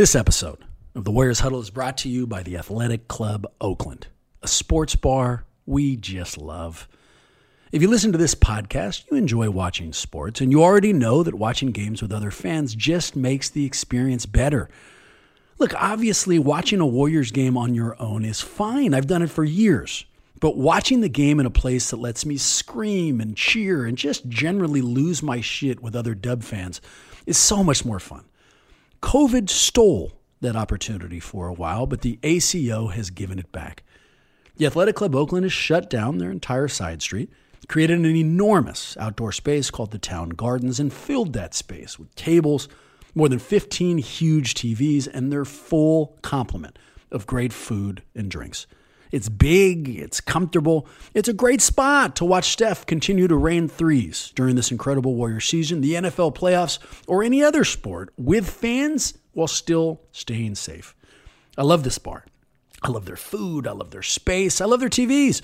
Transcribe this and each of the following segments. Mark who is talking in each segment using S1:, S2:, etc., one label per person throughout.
S1: This episode of the Warriors Huddle is brought to you by the Athletic Club Oakland, a sports bar we just love. If you listen to this podcast, you enjoy watching sports, and you already know that watching games with other fans just makes the experience better. Look, obviously, watching a Warriors game on your own is fine. I've done it for years. But watching the game in a place that lets me scream and cheer and just generally lose my shit with other dub fans is so much more fun. COVID stole that opportunity for a while, but the ACO has given it back. The Athletic Club Oakland has shut down their entire side street, created an enormous outdoor space called the Town Gardens, and filled that space with tables, more than 15 huge TVs, and their full complement of great food and drinks. It's big, it's comfortable, it's a great spot to watch Steph continue to rain threes during this incredible Warrior season, the NFL playoffs, or any other sport with fans while still staying safe. I love this bar. I love their food, I love their space, I love their TVs.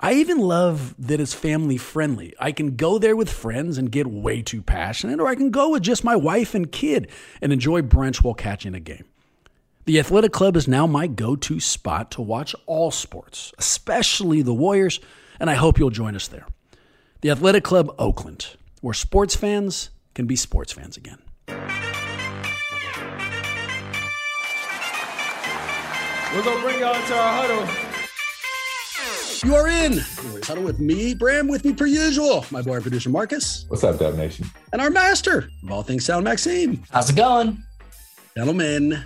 S1: I even love that it's family friendly. I can go there with friends and get way too passionate, or I can go with just my wife and kid and enjoy brunch while catching a game. The Athletic Club is now my go to spot to watch all sports, especially the Warriors, and I hope you'll join us there. The Athletic Club Oakland, where sports fans can be sports fans again.
S2: We're going to bring y'all into our huddle.
S1: You are in. Warriors Huddle with me, Bram, with me per usual. My boy, producer Marcus.
S3: What's up, Dub Nation?
S1: And our master of all things sound, Maxime.
S4: How's it going?
S1: Gentlemen,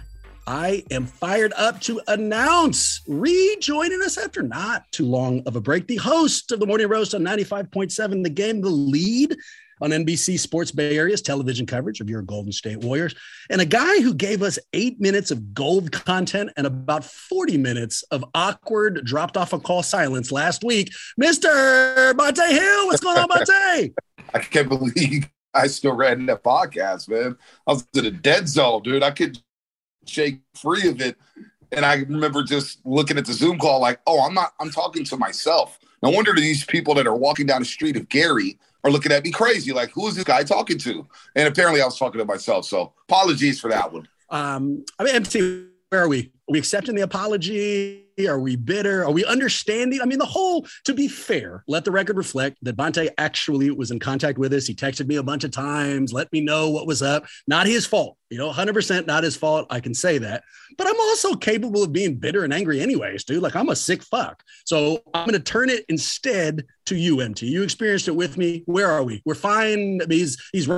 S1: I am fired up to announce rejoining us after not too long of a break, the host of the Morning Roast on 95.7, the game, the lead on NBC Sports Bay Area's television coverage of your Golden State Warriors, and a guy who gave us eight minutes of gold content and about 40 minutes of awkward dropped off a call silence last week, Mr. Bonta Hill. What's going on, Bonta?
S5: I can't believe I still ran that podcast, man. I was in a dead zone, dude. I could shake free of it. And I remember just looking at the Zoom call like, oh, I'm not, I'm talking to myself. No wonder these people that are walking down the street of Gary are looking at me crazy. Like, who is this guy talking to? And apparently I was talking to myself. So apologies for that one.
S1: Um, I mean, MC, where are we? Are we accepting the apology? Are we bitter? Are we understanding? I mean, the whole, to be fair, let the record reflect that Bonta actually was in contact with us. He texted me a bunch of times, let me know what was up. Not his fault, you know, 100% not his fault. I can say that. But I'm also capable of being bitter and angry, anyways, dude. Like, I'm a sick fuck. So I'm going to turn it instead to you, MT. You experienced it with me. Where are we? We're fine. He's, he's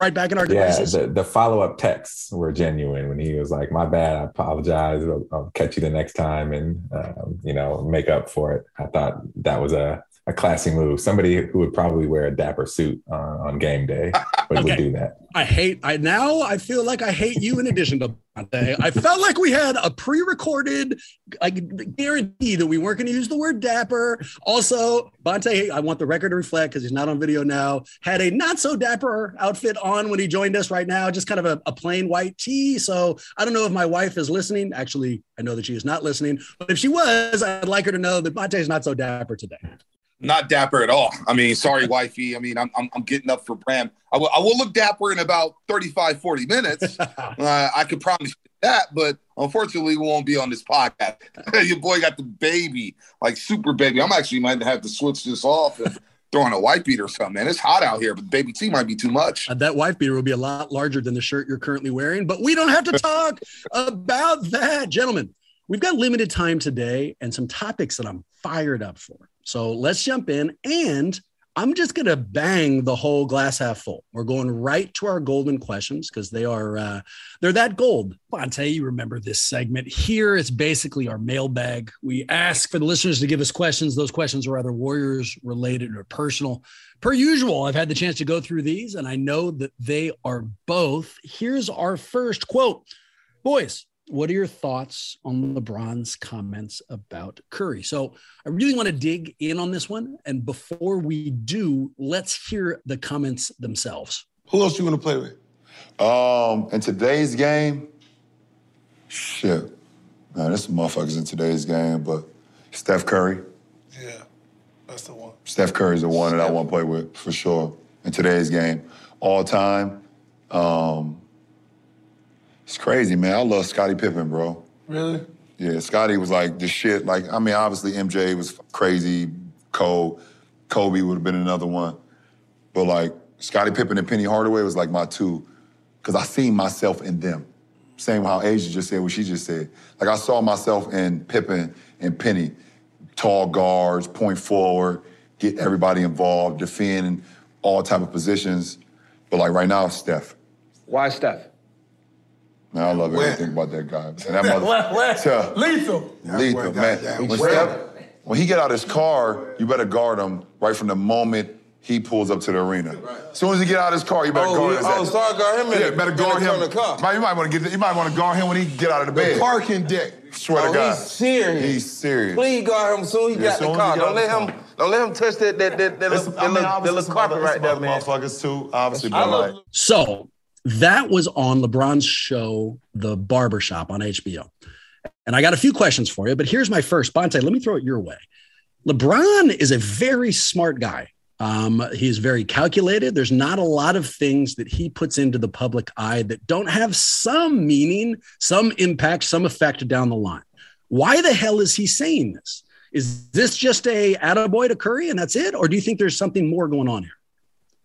S1: right back in our
S3: yeah,
S1: devices.
S3: the, the follow up texts were genuine when he was like, "My bad, I apologize. I'll, I'll catch you the next time, and um, you know, make up for it." I thought that was a a classy move. Somebody who would probably wear a dapper suit uh, on game day would,
S1: Okay.
S3: would do that.
S1: I hate. I now I feel like I hate you. In addition to Bonta, I felt like we had a pre-recorded, I guarantee that we weren't going to use the word dapper. Also, Bonta, I want the record to reflect because he's not on video now. Had a not so dapper outfit on when he joined us right now, just kind of a, a plain white tee. So I don't know if my wife is listening. Actually, I know that she is not listening. But if she was, I'd like her to know that Bonta is not so dapper today.
S5: Not dapper at all. I mean, sorry, wifey. I mean, I'm, I'm, I'm getting up for Bram. I will, look dapper in about 35, 40 minutes. Uh, I could promise you that, but unfortunately, we won't be on this podcast. Your boy got the baby, like super baby. I'm actually might have to switch this off and throw on a white beat or something, man. It's hot out here, but baby T might be too much.
S1: Uh, that wife beater will be a lot larger than the shirt you're currently wearing, but we don't have to talk about that. Gentlemen, we've got limited time today and some topics that I'm fired up for. So let's jump in and I'm just going to bang the whole glass half full. We're going right to our golden questions because they are uh, they're that gold. Bonta, you remember this segment here? It's basically our mailbag. We ask for the listeners to give us questions. Those questions are either Warriors related or personal. Per usual, I've had the chance to go through these, and I know that they are both. Here's our first quote, boys. What are your thoughts on LeBron's comments about Curry? So I really want to dig in on this one. And before we do, let's hear the comments themselves.
S6: Who else you want to play with? Um, in today's game, shit. Man, there's some motherfuckers in today's game, but Steph Curry.
S2: Yeah, that's the one.
S6: Steph Curry's the one that I want to play with for sure in today's game. All time, um, It's crazy, man. I love Scottie Pippen, bro.
S2: Really?
S6: Yeah, Scotty was like the shit. Like, I mean, obviously MJ was crazy, cold. Kobe would have been another one. But like Scottie Pippen and Penny Hardaway was like my two, because I seen myself in them. Same how Asia just said what she just said. Like I saw myself in Pippen and Penny, tall guards, point forward, get everybody involved, defend all type of positions. But like right now, it's Steph.
S4: Why Steph?
S6: Man, I love
S2: When?
S6: everything about that guy. And that mother,
S2: What? What?
S6: Yeah.
S2: Lethal.
S6: lethal, man. When, Steph, when he get out his car, you better guard him right from the moment he pulls up to the arena. As soon as he get out of his car, you better
S7: Oh,
S6: guard
S7: you-
S6: his
S7: oh, start guard him
S6: Yeah, better guard him.
S7: of the car.
S6: You might want to get. You might want to guard him when he get out of the
S2: The parking deck.
S6: Swear
S7: Oh,
S6: to God,
S7: he's serious.
S6: He's serious.
S7: Please guard him soon. He
S6: Yeah,
S7: got
S6: soon
S7: the car. Don't let him.
S6: car.
S7: Don't let him touch that that that that, that,
S6: There's
S7: little,
S6: some- I mean,
S7: that little,
S6: obviously
S7: that little
S6: some
S7: carpet
S6: other-
S7: right
S6: some
S7: there,
S6: other
S7: man.
S6: Motherfuckers too, obviously,
S2: I
S6: but
S2: love
S6: like,
S1: So that was on LeBron's show, The Barbershop on HBO. And I got a few questions for you, but here's my first. Bonta, let me throw it your way. LeBron is a very smart guy. Um, he's very calculated. There's not a lot of things that he puts into the public eye that don't have some meaning, some impact, some effect down the line. Why the hell is he saying this? Is this just a attaboy to Curry and that's it? Or do you think there's something more going on here?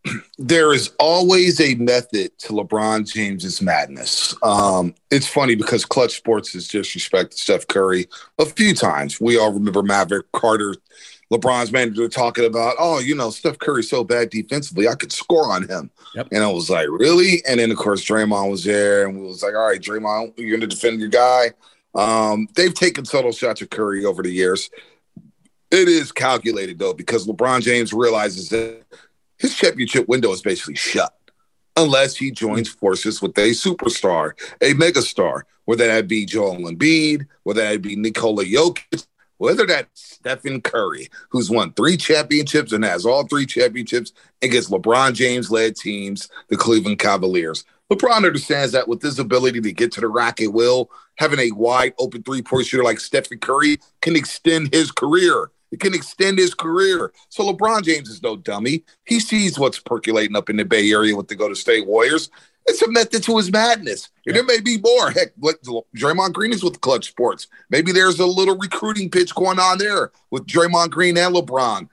S5: there is always a method to LeBron James's madness. Um, it's funny because Klutch Sports has disrespected Steph Curry a few times. We all remember Maverick Carter, LeBron's manager, talking about, oh, you know, Steph Curry's so bad defensively, I could score on him.
S1: Yep.
S5: And I was like, really? And then, of course, Draymond was there, and we was like, all right, Draymond, you're going to defend your guy. Um, they've taken subtle shots at Curry over the years. It is calculated, though, because LeBron James realizes that his championship window is basically shut unless he joins mm. forces with a superstar, a megastar, whether that be Joel Embiid, whether that be Nikola Jokic, whether that's Stephen Curry, who's won three championships and has all three championships against LeBron James led teams, the Cleveland Cavaliers. LeBron understands that with his ability to get to the rack at will, having a wide open three point shooter like Stephen Curry can extend his career. It can extend his career. So LeBron James is no dummy. He sees what's percolating up in the Bay Area with the Golden State Warriors. It's a method to his madness. And there may be more. Heck, Draymond Green is with Klutch Sports. Maybe there's a little recruiting pitch going on there with Draymond Green and LeBron.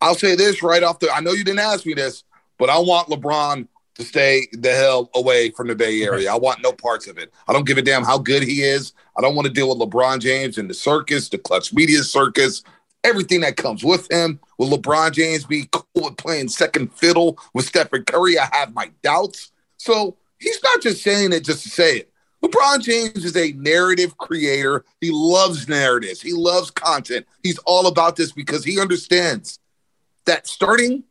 S5: I'll say this right off the I know you didn't ask me this, but I want LeBron to stay the hell away from the Bay Area. I want no parts of it. I don't give a damn how good he is. I don't want to deal with LeBron James and the circus, the Klutch media circus, everything that comes with him. Will LeBron James be cool with playing second fiddle with Stephen Curry? I have my doubts. So he's not just saying it just to say it. LeBron James is a narrative creator. He loves narratives. He loves content. He's all about this because he understands that starting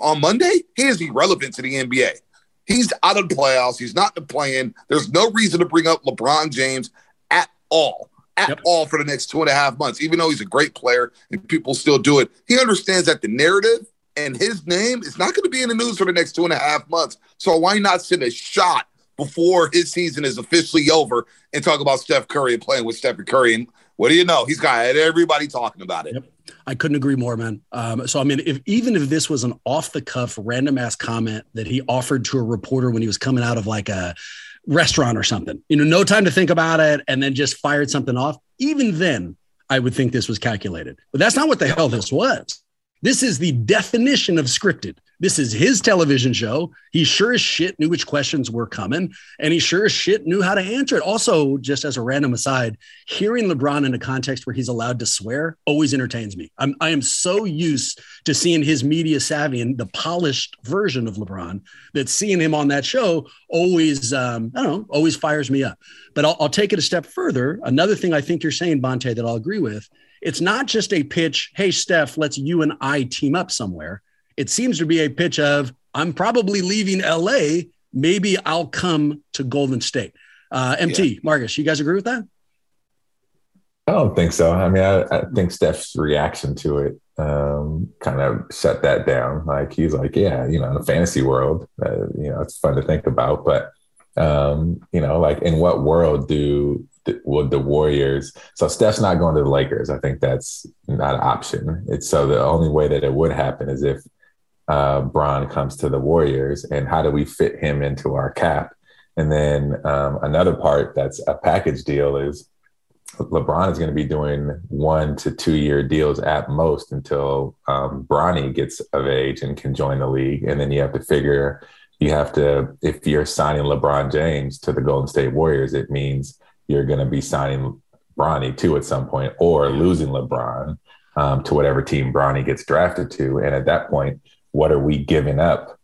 S5: on Monday, he is irrelevant to the NBA. He's out of the playoffs. He's not in the playing. There's no reason to bring up LeBron James at all, at
S1: Yep.
S5: all for the next two and a half months, even though he's a great player and people still do it. He understands that the narrative and his name is not going to be in the news for the next two and a half months. So why not send a shot before his season is officially over and talk about Steph Curry and playing with Stephen Curry? And what do you know? He's got everybody talking about it.
S1: Yep. I couldn't agree more, man. Um, so I mean, if even if this was an off the cuff, random ass comment that he offered to a reporter when he was coming out of like a restaurant or something, you know, no time to think about it, and then just fired something off, even then, I would think this was calculated. But that's not what the hell this was. This is the definition of scripted. This is his television show. He sure as shit knew which questions were coming, and he sure as shit knew how to answer it. Also, just as a random aside, hearing LeBron in a context where he's allowed to swear always entertains me. I'm I am so used to seeing his media savvy and the polished version of LeBron that seeing him on that show always um, I don't know always fires me up. But I'll, I'll take it a step further. Another thing I think you're saying, Bonta, that I'll agree with. It's not just a pitch. Hey, Steph, let's you and I team up somewhere. It seems to be a pitch of I'm probably leaving LA. Maybe I'll come to Golden State. Uh, MT, Marcus, you guys agree with that?
S3: I don't think so. I mean, I, I think Steph's reaction to it um, kind of shut that down. Like he's like, yeah, you know, in the fantasy world, uh, you know, it's fun to think about, but um, you know, like in what world do would the Warriors? So Steph's not going to the Lakers. I think that's not an option. It's so the only way that it would happen is if uh, Bron comes to the Warriors, and how do we fit him into our cap? And then um, another part that's a package deal is LeBron is going to be doing one to two year deals at most until um, Bronny gets of age and can join the league. And then you have to figure, you have to, if you're signing LeBron James to the Golden State Warriors, it means you're going to be signing Bronny too at some point or losing LeBron um, to whatever team Bronny gets drafted to. And at that point, what are we giving up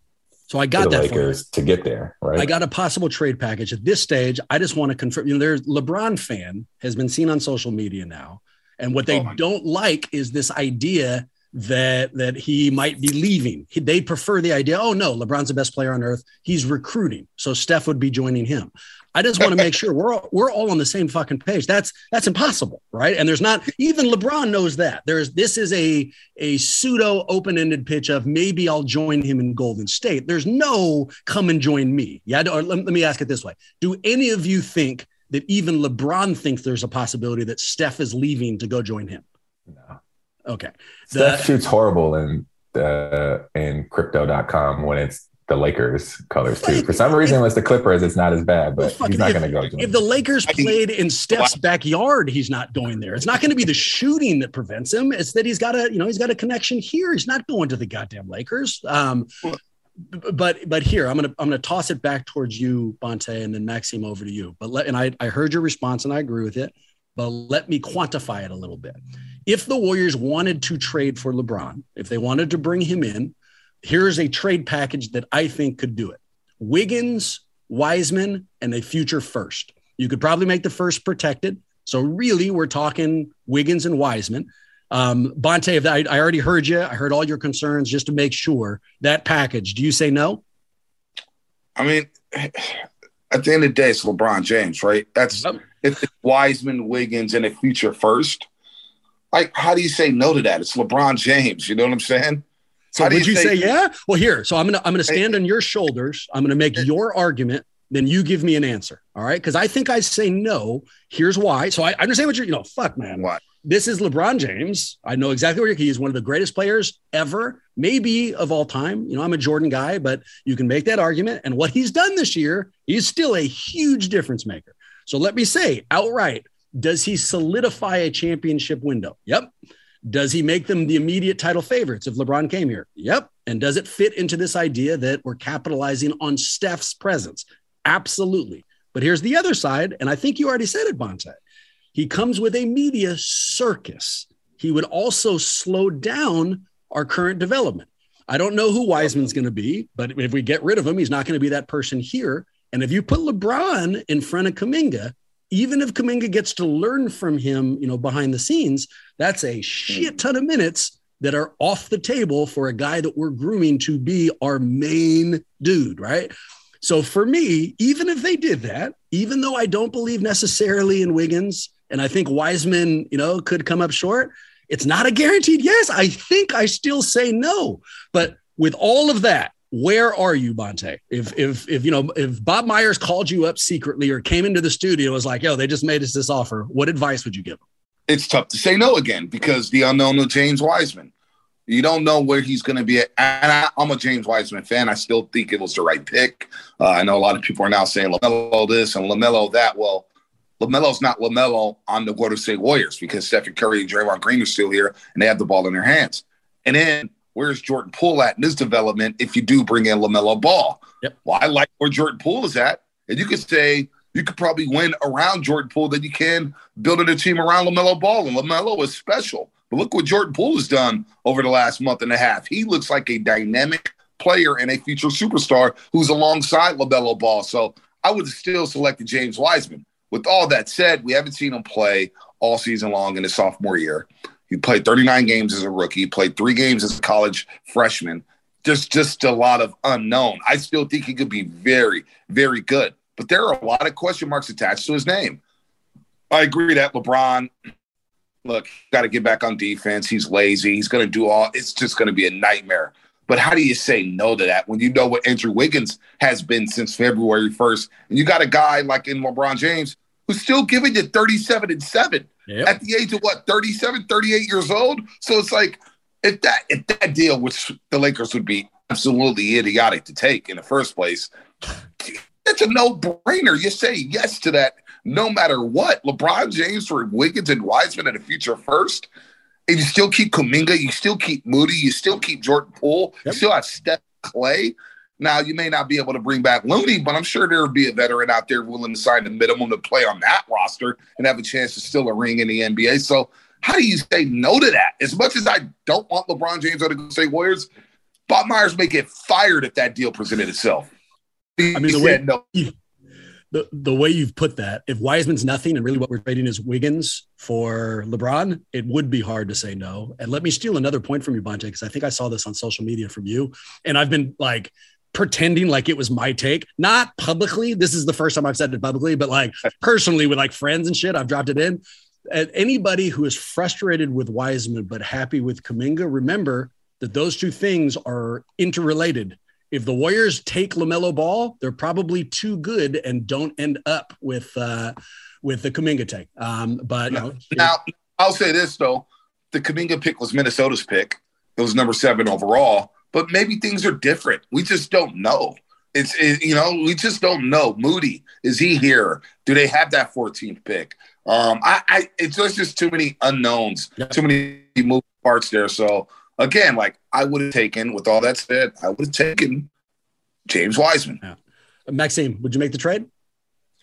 S1: so I got
S3: the
S1: that
S3: Lakers to get there, right?
S1: I got a possible trade package at this stage. I just want to confirm. You know, there's LeBron fan has been seen on social media now, and what they oh don't like is this idea that that he might be leaving. He, they prefer the idea. Oh no, LeBron's the best player on earth. He's recruiting, so Steph would be joining him. I just want to make sure we're all, we're all on the same fucking page. That's that's impossible, right? And there's not even LeBron knows that. There's this is a a pseudo open-ended pitch of maybe I'll join him in Golden State. There's no come and join me. Yeah, or let, let me ask it this way: Do any of you think that even LeBron thinks there's a possibility that Steph is leaving to go join him?
S3: No.
S1: Okay.
S3: Steph the, shoots horrible in the in crypto.com when it's the Lakers colors too. For some reason, with the Clippers, it's not as bad, but well, he's not going to go.
S1: If the Lakers played in Steph's backyard, he's not going there. It's not going to be the shooting that prevents him. It's that he's got a, you know, he's got a connection here. He's not going to the goddamn Lakers. Um, but but here I'm gonna I'm gonna toss it back towards you, Bonta, and then Maxime over to you. But let and I I heard your response and I agree with it. But let me quantify it a little bit. If the Warriors wanted to trade for LeBron, if they wanted to bring him in, here's a trade package that I think could do it Wiggins, Wiseman, and a future first. You could probably make the first protected. So, really, we're talking Wiggins and Wiseman. Um, Bonta, I, I already heard you. I heard all your concerns just to make sure that package. Do you say no?
S5: I mean, at the end of the day, it's LeBron James, right? That's yep. it's Wiseman, Wiggins, and a future first. Like, how do you say no to that? It's LeBron James. You know what I'm saying?
S1: So How would you, you say, yeah? Well, here. So I'm gonna I'm gonna stand on your shoulders. I'm gonna make your argument. Then you give me an answer. All right. Because I think I say no. Here's why. So I, I understand what you're, you know, fuck man.
S5: What?
S1: This is LeBron James. I know exactly where he is one of the greatest players ever, maybe of all time. You know, I'm a Jordan guy, but you can make that argument. And what he's done this year, he's still a huge difference maker. So let me say outright, does he solidify a championship window? Yep. Does he make them the immediate title favorites if LeBron came here? Yep. And does it fit into this idea that we're capitalizing on Steph's presence? Absolutely. But here's the other side. And I think you already said it, Bonta. He comes with a media circus. He would also slow down our current development. I don't know who Wiseman's going to be, but if we get rid of him, he's not going to be that person here. And if you put LeBron in front of Kuminga, even if Kuminga gets to learn from him, you know, behind the scenes, that's a shit mm. ton of minutes that are off the table for a guy that we're grooming to be our main dude, right? So for me, even if they did that, even though I don't believe necessarily in Wiggins, and I think Wiseman, you know, could come up short, it's not a guaranteed yes. I think I still say no. But with all of that, where are you, Bonta? If if if you know if Bob Myers called you up secretly or came into the studio and was like, "Yo, they just made us this offer," what advice would you give him?
S5: It's tough to say no again because the unknown of James Wiseman. You don't know where he's going to be. At. And I, am a James Wiseman fan. I still think it was the right pick. Uh, I know a lot of people are now saying LaMelo this and LaMelo that. Well, LaMelo's not LaMelo on the Golden State Warriors because Stephen Curry and Draymond Green are still here and they have the ball in their hands. And then where's Jordan Poole at in his development if you do bring in LaMelo Ball?
S1: Yep.
S5: Well, I like where Jordan Poole is at. And you could say you could probably win around Jordan Poole than you can building a team around LaMelo Ball. And LaMelo is special. But look what Jordan Poole has done over the last month and a half. He looks like a dynamic player and a future superstar who's alongside LaMelo Ball. So I would still select James Wiseman. With all that said, we haven't seen him play all season long in his sophomore year. He played 39 games as a rookie. He played three games as a college freshman. Just, just a lot of unknown. I still think he could be very, very good, but there are a lot of question marks attached to his name. I agree that LeBron, look, got to get back on defense. He's lazy. He's going to do all. It's just going to be a nightmare. But how do you say no to that when you know what Andrew Wiggins has been since February 1st? And you got a guy like in LeBron James who's still giving you 37 and 7 yep. at the age of what 37 38 years old so it's like if that if that deal which the lakers would be absolutely idiotic to take in the first place It's a no brainer. You say yes to that no matter what. LeBron James for Wiggins and Wiseman and the future first. And you still keep Kuminga, you still keep Moody, you still keep Jordan Poole,
S1: Yep.
S5: you still have Steph Clay. Now you may not be able to bring back Looney, but I'm sure there would be a veteran out there willing to sign the minimum to play on that roster and have a chance to steal a ring in the NBA. So how do you say no to that? As much as I don't want LeBron James on the Golden State Warriors, Bob Myers may get fired if that deal presented itself. He,
S1: I mean, the way-
S5: no.
S1: the the way you've put that, if Wiseman's nothing and really what we're trading is Wiggins for LeBron, it would be hard to say no. And let me steal another point from you, Bonta, because I think I saw this on social media from you, and I've been like pretending like it was my take, not publicly. This is the first time I've said it publicly, but like personally with like friends and shit, I've dropped it in. And anybody who is frustrated with Wiseman but happy with Kuminga, remember that those two things are interrelated if the Warriors take LaMelo Ball, they're probably too good and don't end up with uh, with the Kuminga take. Um, but you know,
S5: Now, I'll say this though: the Kuminga pick was Minnesota's pick. It was number seven overall, but maybe things are different. We just don't know. It's it, you know we just don't know. Moody is he here? Do they have that 14th pick? Um, I, I it's just, just too many unknowns,
S1: Yep.
S5: too many moving parts there. So again, like I would have taken. With all that said, I would have taken James Wiseman.
S1: Maxime, would you make the trade?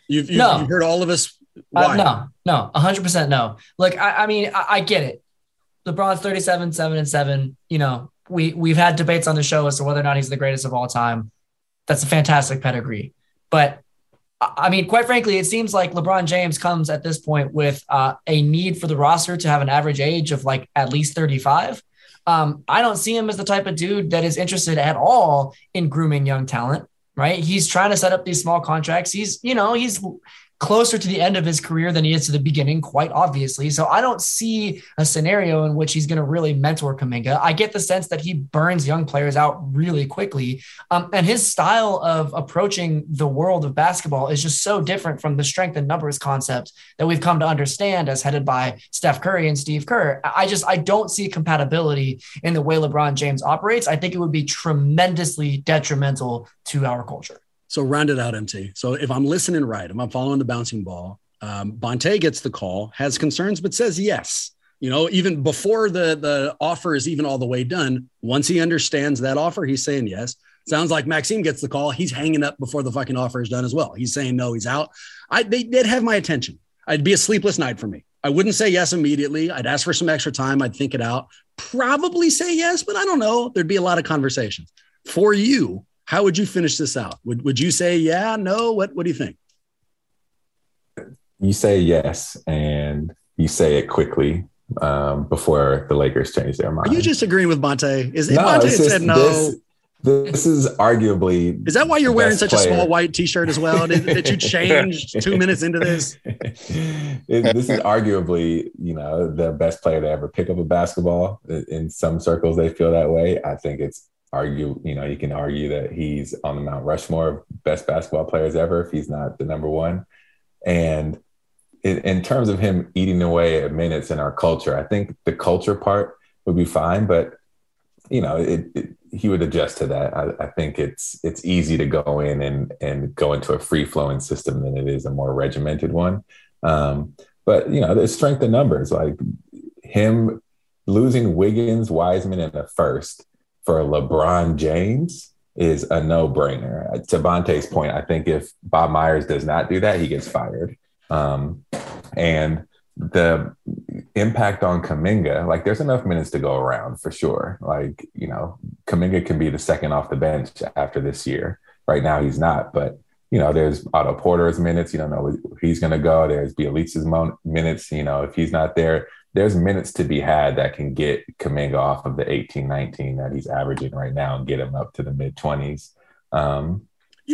S1: You've, you've,
S4: No.
S1: you've heard all of us.
S4: Uh, no, no, 100% no. Look, I, I mean, I, I get it. LeBron's 37, 7 and 7. You know, we, we've had debates on the show as to whether or not he's the greatest of all time. That's a fantastic pedigree. But I mean, quite frankly, it seems like LeBron James comes at this point with uh, a need for the roster to have an average age of like at least 35. Um, I don't see him as the type of dude that is interested at all in grooming young talent, right? He's trying to set up these small contracts. He's, you know, he's closer to the end of his career than he is to the beginning, quite obviously. So I don't see a scenario in which he's going to really mentor Kuminga. I get the sense that he burns young players out really quickly. Um, and his style of approaching the world of basketball is just so different from the strength and numbers concept that we've come to understand as headed by Steph Curry and Steve Kerr. I just, I don't see compatibility in the way LeBron James operates. I think it would be tremendously detrimental to our culture.
S1: So round it out, MT. So if I'm listening right, if I'm following the bouncing ball, um, Bonta gets the call, has concerns, but says yes. You know, even before the the offer is even all the way done, once he understands that offer, he's saying yes. Sounds like Maxime gets the call. He's hanging up before the fucking offer is done as well. He's saying no, he's out. I they did have my attention. I'd be a sleepless night for me. I wouldn't say yes immediately. I'd ask for some extra time. I'd think it out. Probably say yes, but I don't know. There'd be a lot of conversations. For you, how would you finish this out? Would would you say yeah, no? What what do you think?
S3: You say yes, and you say it quickly um, before the Lakers change their mind.
S1: Are you just agreeing with Bonta? Is
S3: No,
S1: Bonta
S3: it's just
S1: said no?
S3: This, this is arguably
S1: is that why you're wearing such a small white T-shirt as well? Did, did you change two minutes into this?
S3: It- this is arguably, you know, the best player to ever pick up a basketball. In some circles, they feel that way. I think it's argue, you know, you can argue that he's on the Mount Rushmore of best basketball players ever if he's not the number one. And in, in terms of him eating away at minutes in our culture, I think the culture part would be fine, but you know, it, it, he would adjust to that. I, I think it's it's easy to go in and and go into a free flowing system than it is a more regimented one. Um, but you know, there's strength in numbers. Like him losing Wiggins, Wiseman in the first for LeBron James is a no brainer. To Bonta's point, I think if Bob Myers does not do that, he gets fired. Um, and the impact on Kuminga, like there's enough minutes to go around for sure. Like, you know, Kuminga can be the second off the bench after this year. Right now he's not, but you know, there's Otto Porter's minutes. You don't know if he's going to go. There's Bjelica's mo- minutes. You know, if he's not there, there's minutes to be had that can get Kuminga off of the 18, 19 that he's averaging right now and get him up to the mid 20s. Um,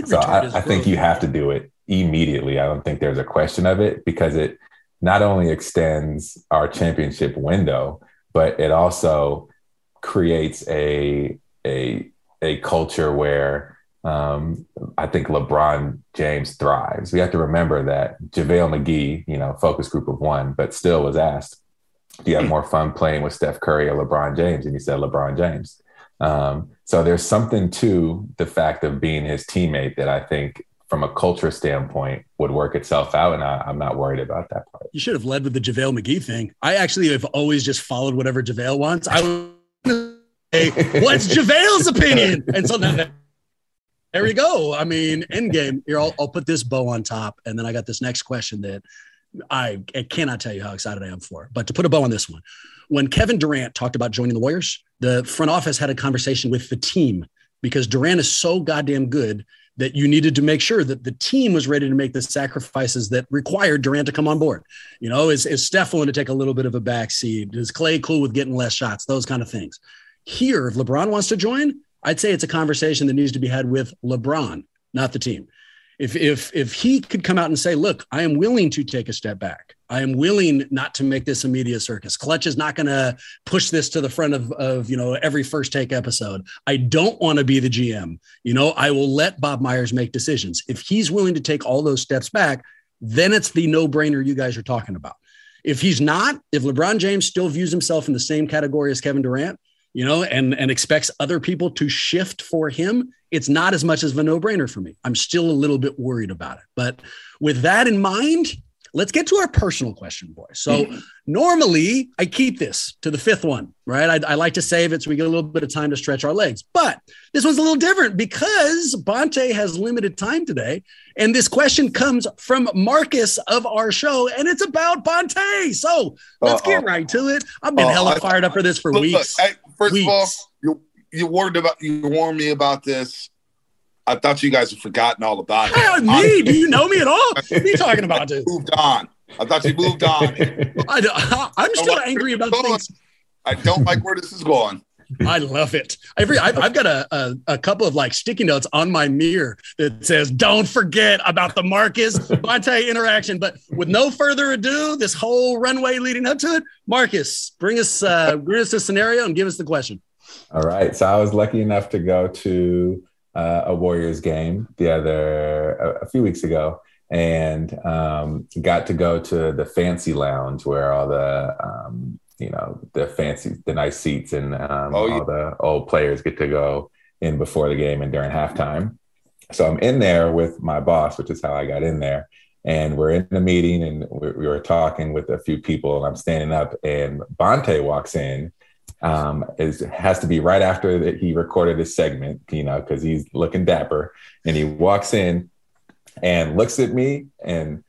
S3: so I, I think you have to do it immediately. I don't think there's a question of it because it not only extends our championship window, but it also creates a a a culture where um, I think LeBron James thrives. We have to remember that JaVale McGee, you know, focus group of one, but still was asked, do you have more fun playing with Steph Curry or LeBron James? And he said LeBron James. Um, so there's something to the fact of being his teammate that I think from a culture standpoint would work itself out. And I, am not worried about that part.
S1: You should have led with the JaVale McGee thing. I actually have always just followed whatever JaVale wants. I would say, what's JaVale's opinion? And so now there we go. I mean, end game. Here, I'll, I'll put this bow on top. And then I got this next question that I, I cannot tell you how excited I am for. But to put a bow on this one, when Kevin Durant talked about joining the Warriors, the front office had a conversation with the team because Durant is so goddamn good that you needed to make sure that the team was ready to make the sacrifices that required Durant to come on board. You know, is, is Steph willing to take a little bit of a backseat? Is Clay cool with getting less shots? Those kind of things. Here, if LeBron wants to join, I'd say it's a conversation that needs to be had with LeBron, not the team. If if if he could come out and say, "Look, I am willing to take a step back. I am willing not to make this a media circus. Klutch is not going to push this to the front of of you know every first take episode. I don't want to be the GM. You know, I will let Bob Myers make decisions. If he's willing to take all those steps back, then it's the no brainer you guys are talking about. If he's not, if LeBron James still views himself in the same category as Kevin Durant, you know, and and expects other people to shift for him, it's not as much as a no-brainer for me. I'm still a little bit worried about it. But with that in mind, let's get to our personal question, boys. So mm-hmm. normally I keep this to the fifth one, right? I, I, like to save it so we get a little bit of time to stretch our legs. But this one's a little different because Bonta has limited time today. And this question comes from Marcus of our show, and it's about Bonta. So let's Uh-oh. get right to it. I've been uh, hella I, fired up for this for look, weeks.
S5: Look, first weeks. of all, you you warned about you warned me about this. I thought you guys had forgotten all about
S1: it. me? Do you know me at all? What are you talking about? Dude?
S5: Moved on. I thought you moved on.
S1: I, am still angry about things.
S5: I don't like where this is going.
S1: I love it. Every I've, I've got a, a, a couple of like sticky notes on my mirror that says "Don't forget about the Marcus Bonta interaction." But with no further ado, this whole runway leading up to it, Marcus, bring us uh, bring us a scenario and give us the question.
S3: All right. So I was lucky enough to go to uh, a Warriors game the other a, a few weeks ago, and um, got to go to the fancy lounge where all the um, you know the fancy the nice seats and um, oh, yeah. all the old players get to go in before the game and during halftime. So I'm in there with my boss, which is how I got in there. And we're in the meeting and we, we were talking with a few people, and I'm standing up, and Bonte walks in um, is has to be right after that he recorded his segment, you know, because he's looking dapper, and he walks in and looks at me and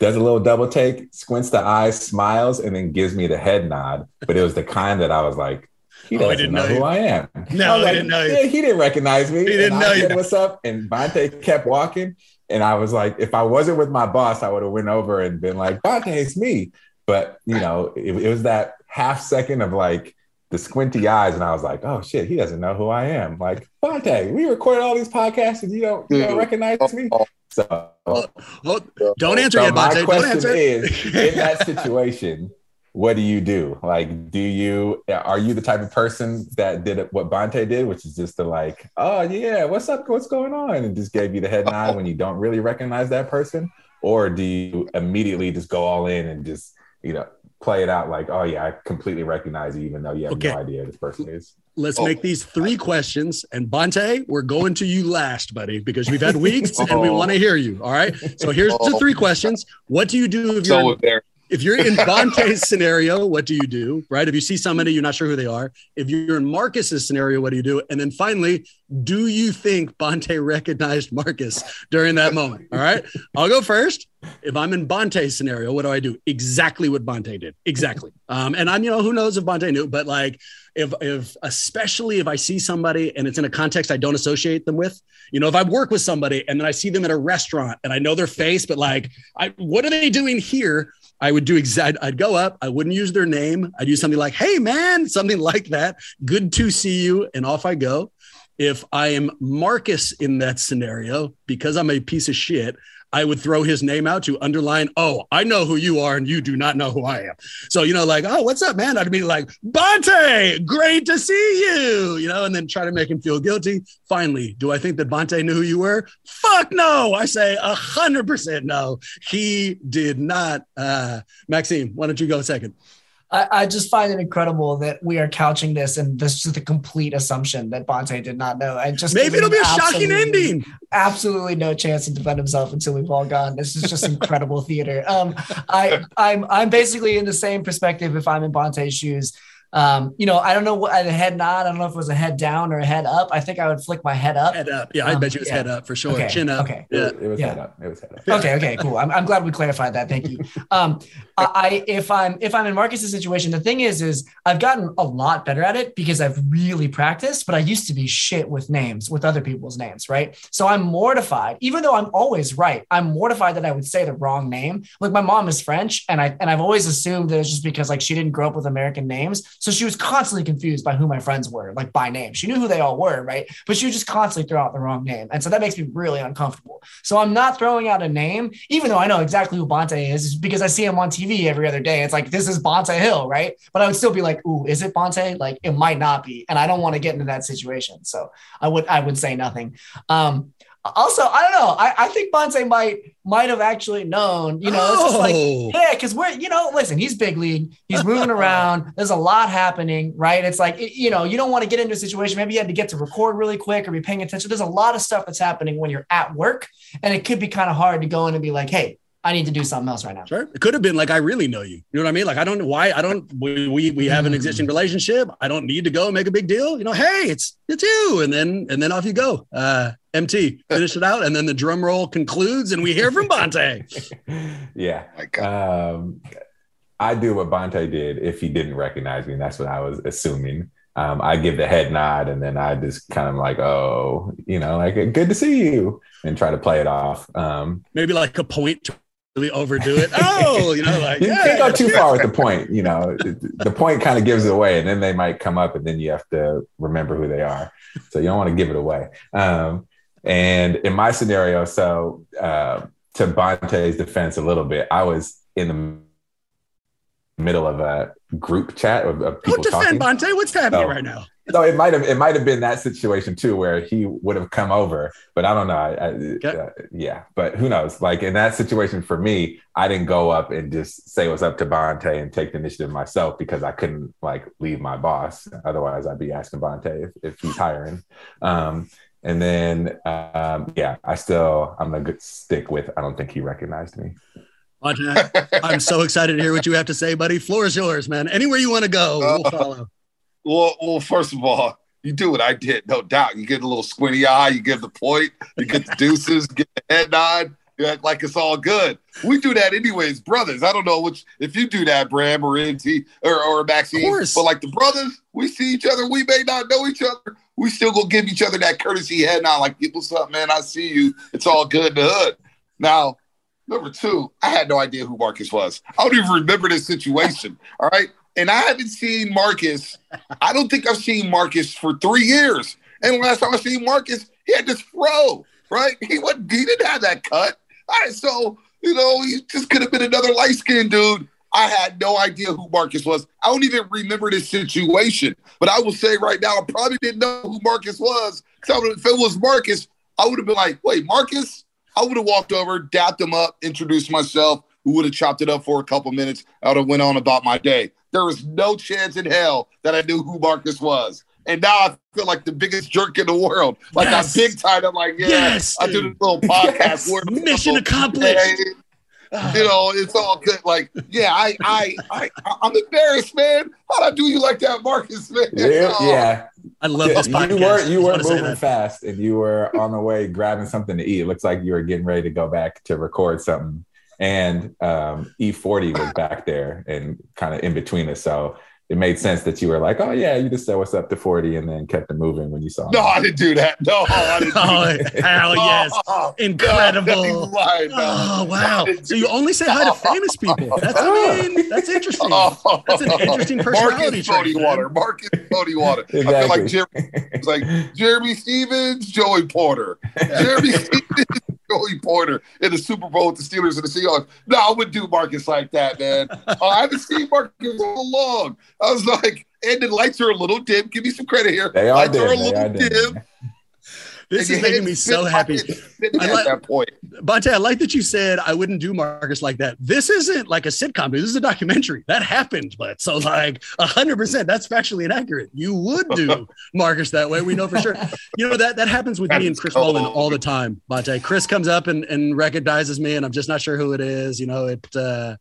S3: does a little double take, squints the eyes, smiles, and then gives me the head nod. But it was the kind that I was like, he oh, doesn't oh, know, know who I am.
S1: No, I,
S3: like,
S1: didn't know
S3: yeah, he didn't recognize me.
S1: He didn't know
S3: said, What's up? And Bonta kept walking. And I was like, if I wasn't with my boss, I would have went over and been like, Bonta, it's me. But you know, it, it was that half second of like, the squinty eyes, and I was like, "Oh shit, he doesn't know who I am." Like, Bonta, we recorded all these podcasts, and you don't, you don't recognize me. Oh, oh. So,
S1: well, well, don't answer
S3: so
S1: yet,
S3: My question is, in that situation, what do you do? Like, do you are you the type of person that did what Bonta did, which is just to like, "Oh yeah, what's up? What's going on?" and just gave you the head nod when you don't really recognize that person, or do you immediately just go all in and just you know play it out like, oh yeah, I completely recognize you, even though you have okay. no idea who this person is.
S1: Let's oh. make these three questions. And Bonta, we're going to you last, buddy, because we've had weeks and we oh. want to hear you. All right. So here's the three oh. questions. What do you do if you're there? If you're in Bonta's scenario, what do you do? Right? If you see somebody, you're not sure who they are. If you're in Marcus's scenario, what do you do? And then finally, do you think Bonta recognized Marcus during that moment? All right. I'll go first. If I'm in Bonta's scenario, what do I do? Exactly what Bonta did. Exactly. Um, and I'm, you know, who knows if Bonta knew, but like if if especially if I see somebody and it's in a context I don't associate them with, you know, if I work with somebody and then I see them at a restaurant and I know their face, but like, I what are they doing here? I would do exact. I'd go up. I wouldn't use their name. I'd use something like, "Hey, man," something like that. Good to see you, and off I go. If I am Marcus in that scenario, because I'm a piece of shit, I would throw his name out to underline, oh, I know who you are and you do not know who I am. So, you know, like, oh, what's up, man? I'd be like, Bonta, great to see you, you know, and then try to make him feel guilty. Finally, do I think that Bonta knew who you were? Fuck no. I say a hundred percent no. He did not. Uh, Maxime, why don't you go second?
S4: I, I just find it incredible that we are couching this and this is just a complete assumption that Bonta did not know. And just
S1: Maybe it'll be a shocking ending.
S4: Absolutely no chance to defend himself until we've all gone. This is just incredible theater. Um, I I'm I'm basically in the same perspective if I'm in Bonta's shoes. Um, you know, I don't know what a head nod. I don't know if it was a head down or a head up. I think I would flick my head up.
S1: Head up. Yeah, I
S4: Um,
S1: bet you it's
S4: yeah.
S1: head up for sure.
S4: Okay,
S1: Chin up.
S4: okay.
S3: It,
S1: Yeah.
S3: was- it was
S4: Yeah.
S3: head up. It was head up.
S4: Okay, okay, cool. I'm, I'm glad we clarified that. Thank you. Um, I, if I'm if I'm in Marcus's situation, the thing is, is I've gotten a lot better at it because I've really practiced. But I used to be shit with names, with other people's names, right? So I'm mortified, even though I'm always right. I'm mortified that I would say the wrong name. Like my mom is French, and I and I've always assumed that it's just because like she didn't grow up with American names, so she was constantly confused by who my friends were, like by name. She knew who they all were, right? But she would just constantly throw out the wrong name, and so that makes me really uncomfortable. So I'm not throwing out a name, even though I know exactly who Bonta is, because I see him on TV every other day. It's like this is Bonta Hill, right? But I would still be like, "Ooh, is it Bonta?" Like it might not be, and I don't want to get into that situation. So I would I would say nothing. Um, also, I don't know. I, I think Bonta might might have actually known. You know, it's just like
S1: Oh.
S4: yeah, because we're, you know, listen, he's big league. He's moving around. There's a lot happening, right? It's like, it- you know, you don't want to get into a situation. Maybe you had to get to record really quick or be paying attention. There's a lot of stuff that's happening when you're at work. And it could be kind of hard to go in and be like, hey, I need to do something else right now.
S1: Sure. It could have been like, I really know you. You know what I mean? Like, I don't know why I don't, we, we, we have an
S4: Mm.
S1: existing relationship. I don't need to go make a big deal. You know, hey, it's, it's you. And then, and then off you go. Uh, MT, finish it out. And then the drum roll concludes and we hear from Bonta.
S3: yeah.
S5: My
S3: Um, I do what Bonta did if he didn't recognize me. And that's what I was assuming. Um, I give the head nod and then I just kind of like, oh, you know, like good to see you and try to play it off. Um,
S1: Maybe like a point to really overdo it. Oh, you know, like,
S3: you
S1: yeah,
S3: can't go too far with the point, you know, the point kind of gives it away and then they might come up and then you have to remember who they are. So you don't want to give it away. Um, and in my scenario, so uh, to Bonta's defense a little bit, I was in the middle of a group chat of, of people
S1: Don't defend
S3: talking.
S1: Bonta. What's happening
S3: Oh.
S1: right now?
S3: So it might have it might have been that situation too where he would have come over, but I don't know. I, I, uh, yeah, but who knows? Like in that situation for me, I didn't go up and just say what's up to Bonta and take the initiative myself because I couldn't like leave my boss. Otherwise, I'd be asking Bonta if, if he's hiring. Um, and then um, yeah, I still I'm gonna stick with. I don't think he recognized me.
S1: Bonta, I'm so excited to hear what you have to say, buddy. Floor is yours, man. Anywhere you want to go, we'll follow.
S5: Well, well, first of all, you do what I did, no doubt. You get a little squinty eye, you give the point, you get the deuces, get the head nod, you act like it's all good. We do that anyways, brothers. I don't know which if you do that, Bram or NT or, or Maxime,
S1: Of course.
S5: but like the brothers, we see each other, we may not know each other. We still go give each other that courtesy head nod, like, what's up, man? I see you. It's all good in the hood. Now, number two, I had no idea who Marcus was. I don't even remember this situation. All right. And I haven't seen Marcus. I don't think I've seen Marcus for three years. And last time I seen Marcus, he had this fro, right? He he didn't have that cut. All right, so you know, he just could have been another light skinned dude. I had no idea who Marcus was. I don't even remember this situation. But I will say right now, I probably didn't know who Marcus was. So if it was Marcus, I would have been like, wait, Marcus? I would have walked over, dapped him up, introduced myself. We would have chopped it up for a couple minutes. I would have went on about my day. There was no chance in hell that I knew who Marcus was. And now I feel like the biggest jerk in the world. Like
S1: Yes.
S5: I'm big time. I'm like, yeah,
S1: Yes,
S5: I do this little podcast.
S3: Yes.
S1: Mission accomplished.
S5: Yeah, you know, it's all good. Like, yeah, I, I, I, I'm embarrassed, man. How'd I do you like that, Marcus, man?
S3: Yeah,
S5: Oh.
S3: yeah.
S1: I love this
S3: you
S1: podcast.
S3: were you were
S1: wanna
S3: moving fast and you were on the way grabbing something to eat. It looks like you were getting ready to go back to record something. And um, E40 was back there and kind of in between us. So it made sense that you were like, oh yeah, you just said what's up to 40 and then kept it moving when you saw
S5: No,
S3: him.
S5: I didn't do that. No, I didn't do
S1: Oh,
S5: that.
S1: hell yes.
S5: Oh,
S1: Incredible.
S5: No, lying, no.
S1: Oh wow! So you only say hi to famous people. That's I mean, that's interesting.
S5: Oh.
S1: That's an interesting personality
S5: Marcus
S1: trait,
S5: Water. Marcus Cody Water. I feel
S3: Exactly.
S5: like Jeremy, it's like Jerramy Stevens, Joey Porter. Jerramy Stevens, Joey Porter in the Super Bowl with the Steelers and the Seahawks. No, I wouldn't do Marcus like that, man. Oh, I haven't seen Marcus all along. I was like, and the lights are a little dim. Give me some credit here.
S3: They are
S5: lights
S3: dim.
S5: are a little
S3: dim.
S5: dim.
S1: This is making me so happy. I
S5: at
S1: like-
S5: that point.
S1: Bonta, I like that you said I wouldn't do Marcus like that. This isn't like a sitcom, dude. This is a documentary. That happened, but so like hundred percent, that's factually inaccurate. You would do Marcus that way. We know for sure. You know that that happens with
S5: That
S1: me and
S5: is
S1: Chris
S5: cold.
S1: Mullin all the time. Bonta, Chris comes up and, and recognizes me, and I'm just not sure who it is. You know, it uh,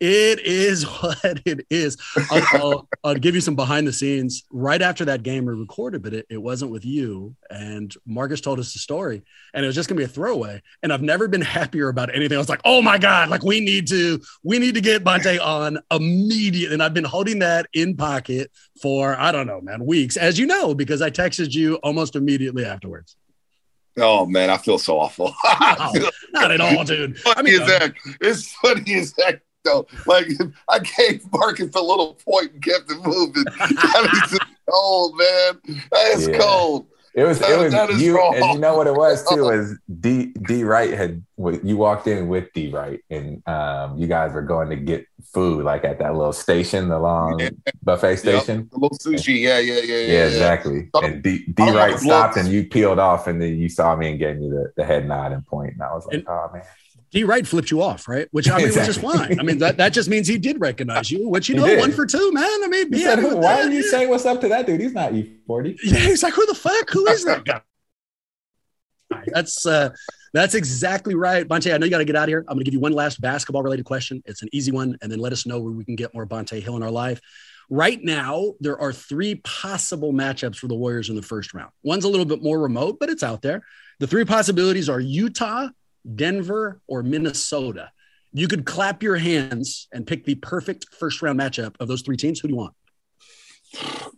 S1: it is what it is. I'll, I'll, I'll give you some behind the scenes. Right after that game, we recorded, but it, it wasn't with you. And Marcus told us the story, and it was just gonna be a throwaway. And I've never been happier about anything. I was like, oh my god, like we need to, we need to get Bonta on immediately. And I've been holding that in pocket for I don't know, man, weeks, as you know, because I texted you almost immediately afterwards.
S5: Oh man, I feel so awful.
S1: No, oh, not at all, dude. I mean,
S5: as heck. It's funny as heck though. Like I gave Marcus a little point and kept it moving. that is just cold, man. That is
S3: Yeah.
S5: cold.
S3: It was
S5: That-
S3: it was
S5: that is
S3: you
S5: wrong.
S3: and you know what it was too was D D Wright had you walked in with D Wright and um you guys were going to get food like at that little station, the long
S5: Yeah.
S3: buffet
S5: Yep.
S3: station.
S5: The little sushi. Yeah, yeah, yeah, yeah.
S3: Yeah, exactly.
S5: So-
S3: And D,
S5: I
S3: D
S5: don't
S3: Wright stopped and you peeled off and then you saw me and gave me the, the head nod and point and I was like,
S1: And-
S3: oh man.
S1: D Wright flipped you off, right? Which I mean, which is
S3: Exactly.
S1: fine. I mean, that, that just means he did recognize you, which you know, one for two, man. I mean,
S3: said, "Who- why are you saying what's up to that dude? He's not E40.
S1: Yeah, he's like, who the fuck? Who is that guy? That's uh, that's exactly right, Bonta. I know you got to get out of here. I'm going to give you one last basketball related question. It's an easy one, and then let us know where we can get more Bonta Hill in our life. Right now, there are three possible matchups for the Warriors in the first round. One's a little bit more remote, but it's out there. The three possibilities are Utah, Denver, or Minnesota. You could clap your hands and pick the perfect first round matchup of those three teams. Who do you want?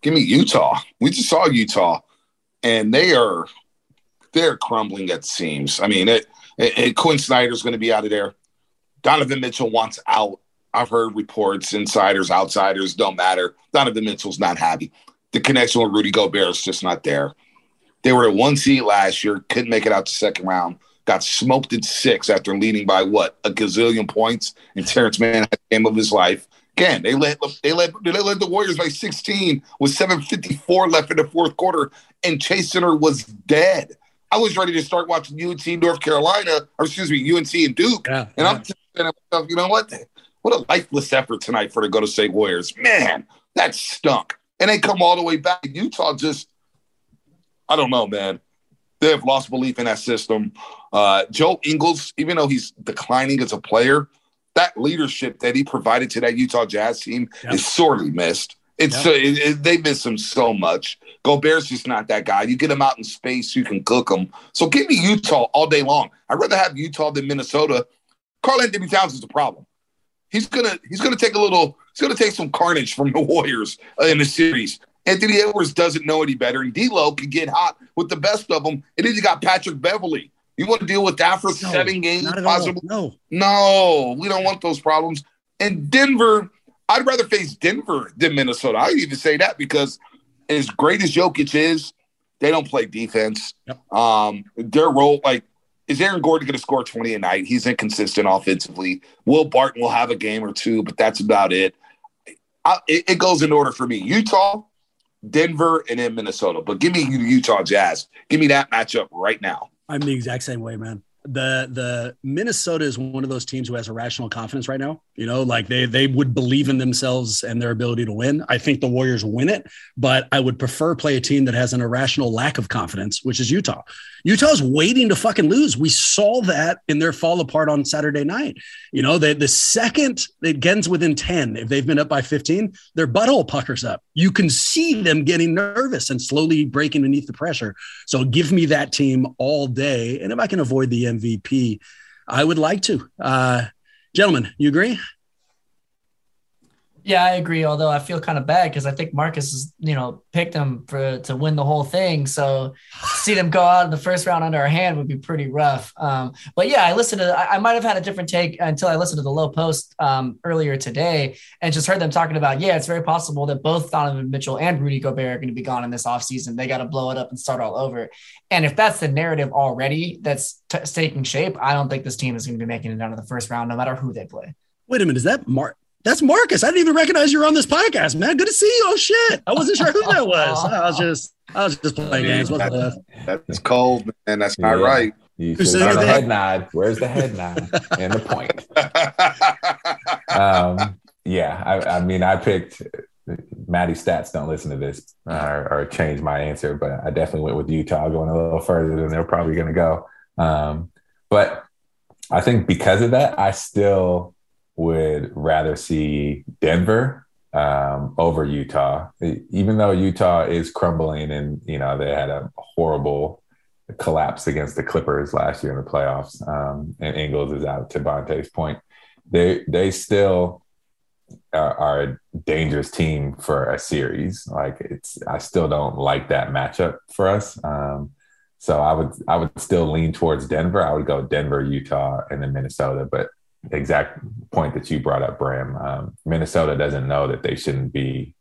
S5: Give me Utah. We just saw Utah, and they are they're crumbling at seams. I mean, it, it, it Quin Snyder's going to be out of there. Donovan Mitchell wants out. I've heard reports, insiders, outsiders, don't matter. Donovan Mitchell's not happy. The connection with Rudy Gobert is just not there. They were at one seed last year, couldn't make it out to second round, got smoked at six after leading by what a gazillion points. And Terance Mann had the game of his life. Again, they led they led they led the Warriors by 16 with 7:54 left in the fourth quarter, and Chase Center was dead. I was ready to start watching UNC North Carolina, or excuse me, UNC and Duke,
S1: Yeah,
S5: and I'm just saying myself, you know what? What a lifeless effort tonight for the Golden State Warriors. Man, that stunk. And they come all the way back. Utah just, I don't know, man. They have lost belief in that system. Uh, Joe Ingles, even though he's declining as a player, that leadership that he provided to that Utah Jazz team
S1: Yeah.
S5: is sorely missed. It's
S1: Yeah.
S5: so it, it- they miss him so much. Gobert's just not that guy. You get him out in space, you can cook him. So give me Utah all day long. I'd rather have Utah than Minnesota. Karl-Anthony Towns is the problem. He's gonna he's gonna take a little. He's gonna take some carnage from the Warriors uh, in the series. Anthony Edwards doesn't know any better, and D'Lo can get hot with the best of them. And then you got Patrick Beverley. You want to deal with that for
S1: No,
S5: seven games,
S1: all.
S5: possibly?
S1: No.
S5: No, we don't want those problems. And Denver, I'd rather face Denver than Minnesota. I'd even say that because as great as Jokic is, they don't play defense.
S1: Yep.
S5: Um, their role, like, is Aaron Gordon going to score 20 a night? He's inconsistent offensively. Will Barton will have a game or two, but that's about it. I, it, it goes in order for me. Utah, Denver, and then Minnesota. But give me Utah Jazz. Give me that matchup right now.
S1: I'm the exact same way, man. The the Minnesota is one of those teams who has irrational confidence right now. You know, like they they would believe in themselves and their ability to win. I think the Warriors win it, but I would prefer play a team that has an irrational lack of confidence, which is Utah. Utah's waiting to fucking lose. We saw that in their fall apart on Saturday night. You know, they, the second it gets within 10, if they've been up by 15, their butthole puckers up. You can see them getting nervous and slowly breaking beneath the pressure. So give me that team all day. And if I can avoid the MVP, I would like to. Uh, gentlemen, you agree?
S4: Yeah, I agree. Although I feel kind of bad because I think Marcus is, you know, picked him for to win the whole thing. So see them go out in the first round under our hand would be pretty rough. Um, but yeah, I listened to. I, I might have had a different take until I listened to the Lowe Post um, earlier today and just heard them talking about. Yeah, it's very possible that both Donovan Mitchell and Rudy Gobert are going to be gone in this offseason. They got to blow it up and start all over. And if that's the narrative already that's t- taking shape, I don't think this team is going to be making it out of the first round, no matter who they play.
S1: Wait a minute. Is that Mark? That's Marcus. I didn't even recognize you were on this podcast, man. Good to see you. Oh shit. I wasn't sure who that was. I was just I was just playing games. What's left?
S5: That's cold, man. That's not
S3: Yeah.
S5: right.
S3: You
S1: Who
S3: should
S1: said
S3: have done a
S1: anything?
S3: head nod. Where's the head nod and the point? Um, yeah, I, I mean, I picked Maddie Stats. Don't listen to this or, or change my answer, but I definitely went with Utah, going a little further than they're probably going to go. Um, but I think because of that, I still would rather see Denver um, over Utah, even though Utah is crumbling and you know they had a horrible collapse against the Clippers last year in the playoffs, um, and Ingles is out. To Bonta's point, they they still are, are a dangerous team for a series. Like it's, I still don't like that matchup for us. Um, so I would I would still lean towards Denver. I would go Denver, Utah, and then Minnesota. But exact point that you brought up, Bram, um, Minnesota doesn't know that they shouldn't be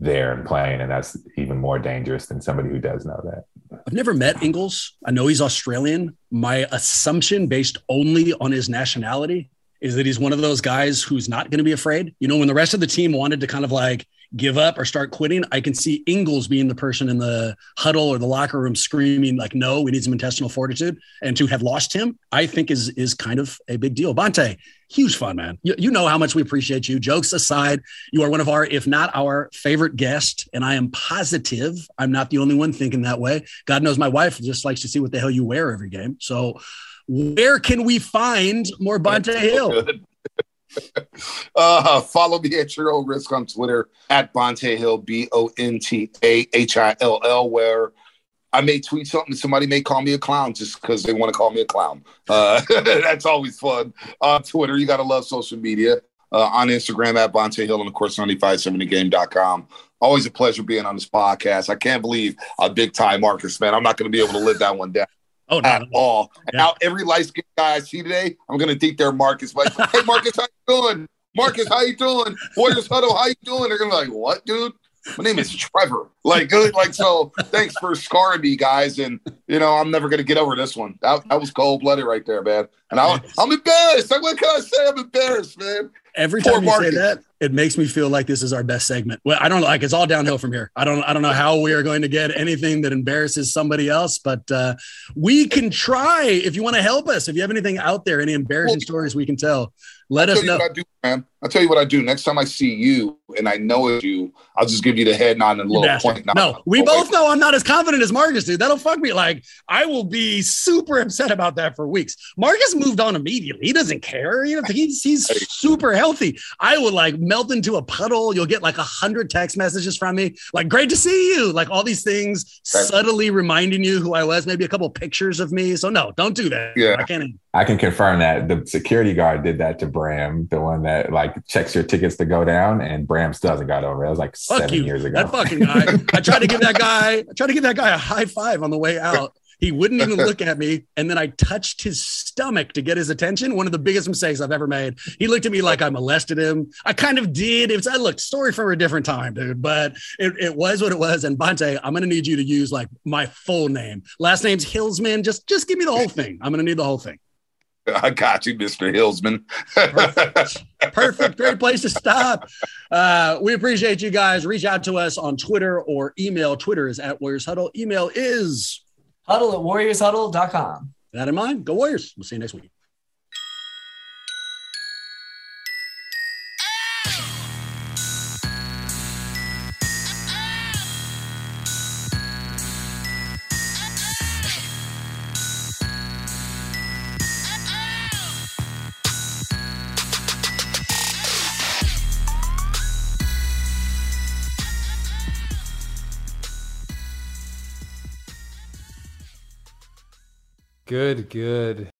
S3: there and playing, and that's even more dangerous than somebody who does know that.
S1: I've never met Ingles. I know he's Australian. My assumption, based only on his nationality, is that he's one of those guys who's not going to be afraid. You know, when the rest of the team wanted to kind of like give up or start quitting, I can see Ingles being the person in the huddle or the locker room screaming like, "No, we need some intestinal fortitude." And to have lost him, I think is is kind of a big deal. Bonta, huge fun, man. You, you know how much we appreciate you. Jokes aside, you are one of our, if not our favorite guest, and I am positive I'm not the only one thinking that way. God knows my wife just likes to see what the hell you wear every game. So, where can we find more Bonta Hill?
S5: Uh, follow me at your own risk on Twitter at Bonta Hill, B O N T A H I L L, where I may tweet something. Somebody may call me a clown just because they want to call me a clown. Uh, that's always fun. On Twitter, you got to love social media. Uh, on Instagram at Bonta Hill and of course 9570game.com. Always a pleasure being on this podcast. I can't believe a big time Marcus, man. I'm not going to be able to live that one down
S1: Oh, no,
S5: at
S1: no.
S5: all.
S1: Yeah.
S5: now every light skinned guy I see today, I'm gonna think they're Marcus. Like, hey Marcus, how you doing? Marcus, how you doing? Warriors huddle, how you doing? They're gonna be like, what, dude? My name is Trevor. Like, good, like so. Thanks for scarring me, guys. And you know, I'm never gonna get over this one. That, that was cold blooded right there, man. And I, I'm embarrassed. Like, what can I say? I'm embarrassed, man.
S1: Every
S5: Poor
S1: time you
S5: Marcus.
S1: say that, it makes me feel like this is our best segment. Well, I don't like it's all downhill from here. I don't I don't know how we are going to get anything that embarrasses somebody else, but uh, we can try if you want to help us. If you have anything out there, any embarrassing
S5: Well,
S1: stories we can tell, let
S5: I'll
S1: us know.
S5: I do, man. I'll tell you what I do. Next time I see you and I know it's you, I'll just give you the head nod and a
S1: You
S5: little point. nod.
S1: No, we both know I'm not as confident as Marcus, dude. That'll fuck me. Like, I will be super upset about that for weeks. Marcus moved on immediately. He doesn't care. You know, he's he's super healthy. I will like melt into a puddle. You'll get like a hundred text messages from me, like "Great to see you," like all these things subtly reminding you who I was. Maybe a couple pictures of me. So no, don't do that.
S5: Yeah.
S1: I can't.
S3: I can confirm that the security guard did that to Bram, the one that like checks your tickets to go down, and Brams hasn't got over it. That was like
S1: Fuck
S3: seven
S1: you.
S3: years ago.
S1: That fucking guy. I tried to give that guy. I tried to give that guy a high five on the way out. He wouldn't even look at me. And then I touched his stomach to get his attention. One of the biggest mistakes I've ever made. He looked at me like I molested him. I kind of did. It was, I look, story from a different time, dude. But it, it was what it was. And Bonta, I'm to need you to use like my full name. Last name's Hillsman. Just, just give me the whole thing. I'm to need the whole thing.
S5: I got you, Mr. Hillsman. Perfect.
S1: Perfect. Great place to stop. Uh, we appreciate you guys. Reach out to us on Twitter or email. Twitter is at Warriors Huddle. Email is
S4: Huddle at warriorshuddle.com.
S1: that in mind. Go Warriors. We'll see you next week.
S8: Good, good.